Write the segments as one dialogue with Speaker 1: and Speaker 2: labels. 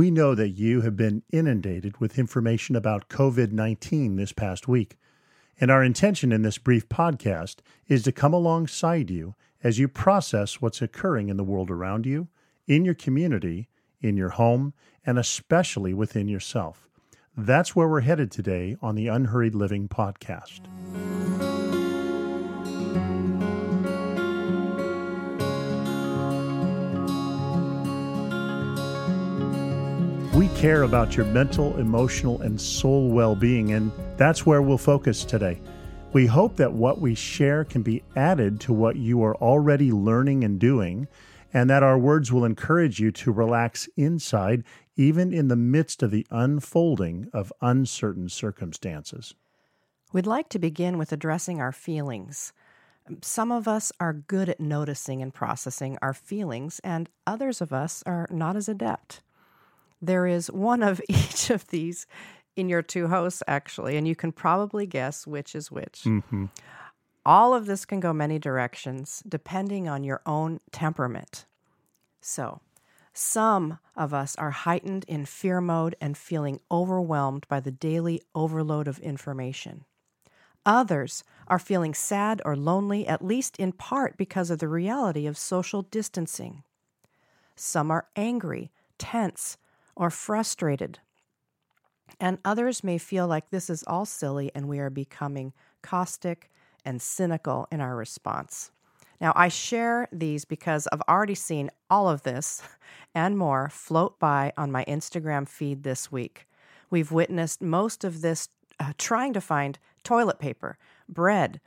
Speaker 1: We know that you have been inundated with information about COVID 19 this past week. And our intention in this brief podcast is to come alongside you as you process what's occurring in the world around you, in your community, in your home, and especially within yourself. That's where we're headed today on the Unhurried Living podcast. Care about your mental, emotional, and soul well being, and that's where we'll focus today. We hope that what we share can be added to what you are already learning and doing, and that our words will encourage you to relax inside, even in the midst of the unfolding of uncertain circumstances.
Speaker 2: We'd like to begin with addressing our feelings. Some of us are good at noticing and processing our feelings, and others of us are not as adept. There is one of each of these in your two hosts, actually, and you can probably guess which is which.
Speaker 1: Mm-hmm.
Speaker 2: All of this can go many directions depending on your own temperament. So, some of us are heightened in fear mode and feeling overwhelmed by the daily overload of information. Others are feeling sad or lonely, at least in part because of the reality of social distancing. Some are angry, tense, or frustrated. And others may feel like this is all silly and we are becoming caustic and cynical in our response. Now, I share these because I've already seen all of this and more float by on my Instagram feed this week. We've witnessed most of this uh, trying to find toilet paper, bread,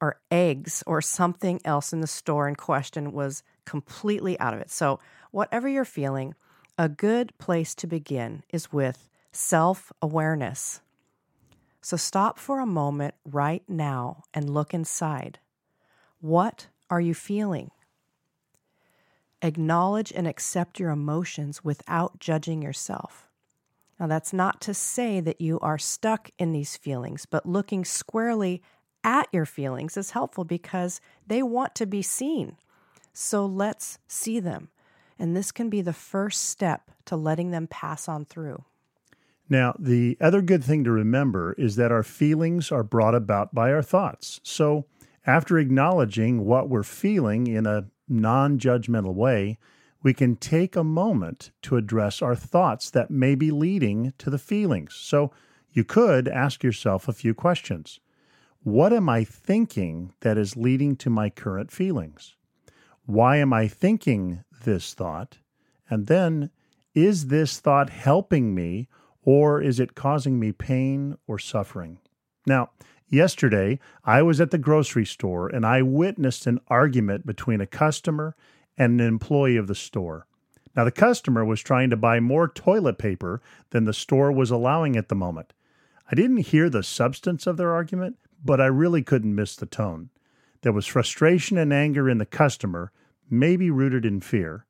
Speaker 2: or eggs, or something else in the store in question was completely out of it. So, whatever you're feeling, a good place to begin is with self awareness. So stop for a moment right now and look inside. What are you feeling? Acknowledge and accept your emotions without judging yourself. Now, that's not to say that you are stuck in these feelings, but looking squarely at your feelings is helpful because they want to be seen. So let's see them and this can be the first step to letting them pass on through.
Speaker 1: Now, the other good thing to remember is that our feelings are brought about by our thoughts. So, after acknowledging what we're feeling in a non judgmental way, we can take a moment to address our thoughts that may be leading to the feelings. So, you could ask yourself a few questions. What am I thinking that is leading to my current feelings? Why am I thinking this thought? And then, is this thought helping me or is it causing me pain or suffering? Now, yesterday I was at the grocery store and I witnessed an argument between a customer and an employee of the store. Now, the customer was trying to buy more toilet paper than the store was allowing at the moment. I didn't hear the substance of their argument, but I really couldn't miss the tone. There was frustration and anger in the customer may be rooted in fear,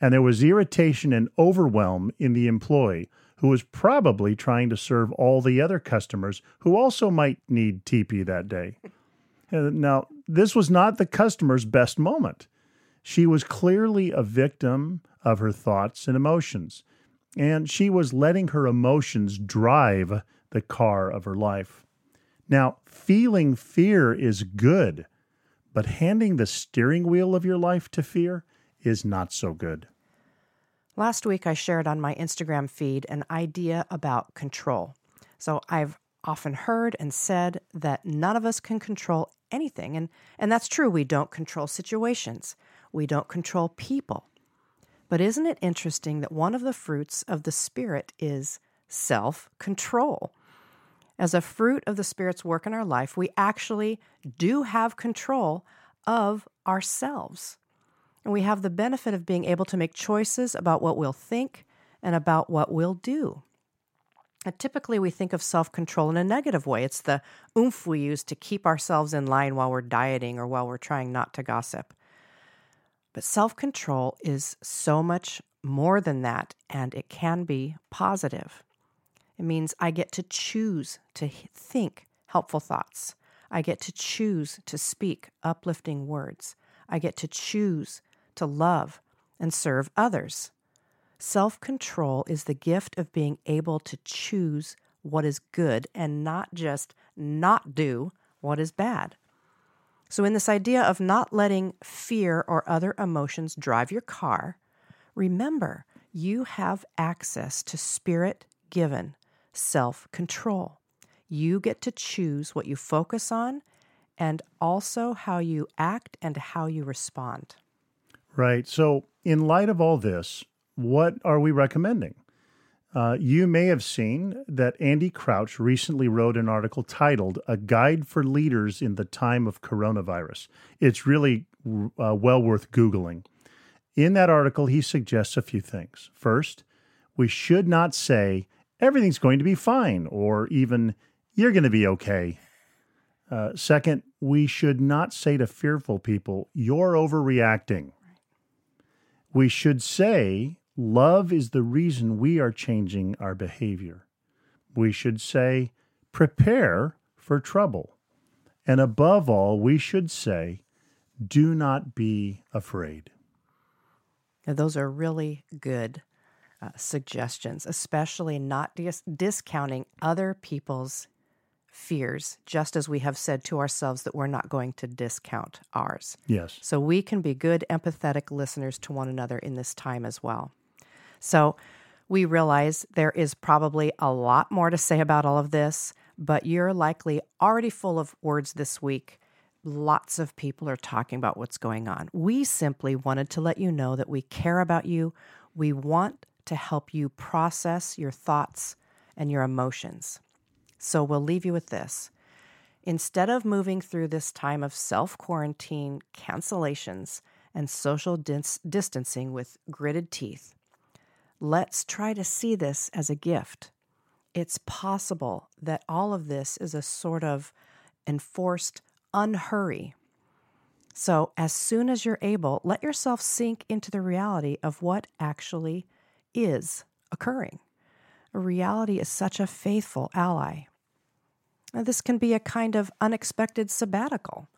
Speaker 1: and there was irritation and overwhelm in the employee who was probably trying to serve all the other customers who also might need TP that day. Now, this was not the customer's best moment. She was clearly a victim of her thoughts and emotions, and she was letting her emotions drive the car of her life. Now, feeling fear is good but handing the steering wheel of your life to fear is not so good.
Speaker 2: Last week, I shared on my Instagram feed an idea about control. So I've often heard and said that none of us can control anything. And, and that's true. We don't control situations, we don't control people. But isn't it interesting that one of the fruits of the Spirit is self control? As a fruit of the Spirit's work in our life, we actually do have control of ourselves. And we have the benefit of being able to make choices about what we'll think and about what we'll do. Typically, we think of self control in a negative way. It's the oomph we use to keep ourselves in line while we're dieting or while we're trying not to gossip. But self control is so much more than that, and it can be positive. It means I get to choose to think helpful thoughts. I get to choose to speak uplifting words. I get to choose to love and serve others. Self control is the gift of being able to choose what is good and not just not do what is bad. So, in this idea of not letting fear or other emotions drive your car, remember you have access to spirit given self control. You get to choose what you focus on and also how you act and how you respond.
Speaker 1: Right. So, in light of all this, what are we recommending? Uh, you may have seen that Andy Crouch recently wrote an article titled A Guide for Leaders in the Time of Coronavirus. It's really uh, well worth Googling. In that article, he suggests a few things. First, we should not say, everything's going to be fine, or even, you're going to be okay. Uh, second, we should not say to fearful people, you're overreacting. We should say, love is the reason we are changing our behavior. We should say, prepare for trouble. And above all, we should say, do not be afraid.
Speaker 2: Now, those are really good uh, suggestions, especially not dis- discounting other people's fears, just as we have said to ourselves that we're not going to discount ours.
Speaker 1: Yes.
Speaker 2: So we can be good, empathetic listeners to one another in this time as well. So we realize there is probably a lot more to say about all of this, but you're likely already full of words this week. Lots of people are talking about what's going on. We simply wanted to let you know that we care about you. We want to help you process your thoughts and your emotions. So we'll leave you with this. Instead of moving through this time of self quarantine, cancellations, and social dis- distancing with gritted teeth, let's try to see this as a gift. It's possible that all of this is a sort of enforced unhurry. So, as soon as you're able, let yourself sink into the reality of what actually is occurring. Reality is such a faithful ally. Now, this can be a kind of unexpected sabbatical.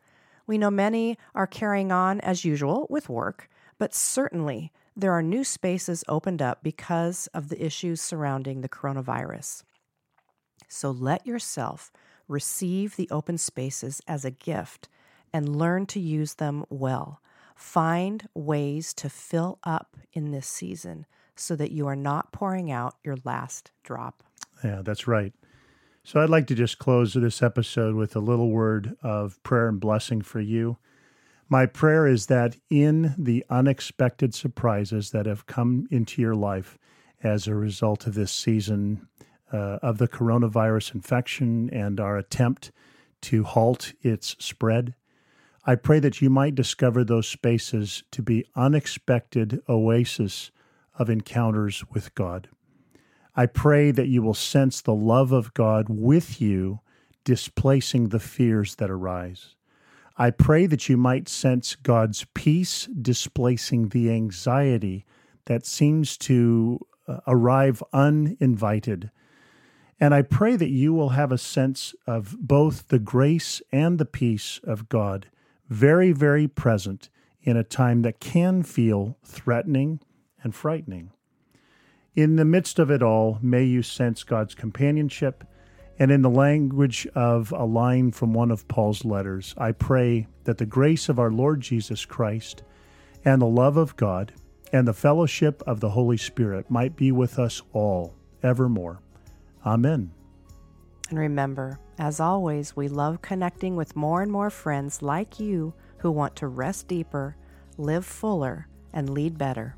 Speaker 2: We know many are carrying on as usual with work, but certainly there are new spaces opened up because of the issues surrounding the coronavirus. So let yourself receive the open spaces as a gift and learn to use them well. Find ways to fill up in this season so that you are not pouring out your last drop.
Speaker 1: Yeah, that's right. So I'd like to just close this episode with a little word of prayer and blessing for you. My prayer is that in the unexpected surprises that have come into your life as a result of this season uh, of the coronavirus infection and our attempt to halt its spread, I pray that you might discover those spaces to be unexpected oases of encounters with God. I pray that you will sense the love of God with you, displacing the fears that arise. I pray that you might sense God's peace displacing the anxiety that seems to uh, arrive uninvited. And I pray that you will have a sense of both the grace and the peace of God very, very present in a time that can feel threatening and frightening. In the midst of it all, may you sense God's companionship. And in the language of a line from one of Paul's letters, I pray that the grace of our Lord Jesus Christ and the love of God and the fellowship of the Holy Spirit might be with us all evermore. Amen.
Speaker 2: And remember, as always, we love connecting with more and more friends like you who want to rest deeper, live fuller, and lead better.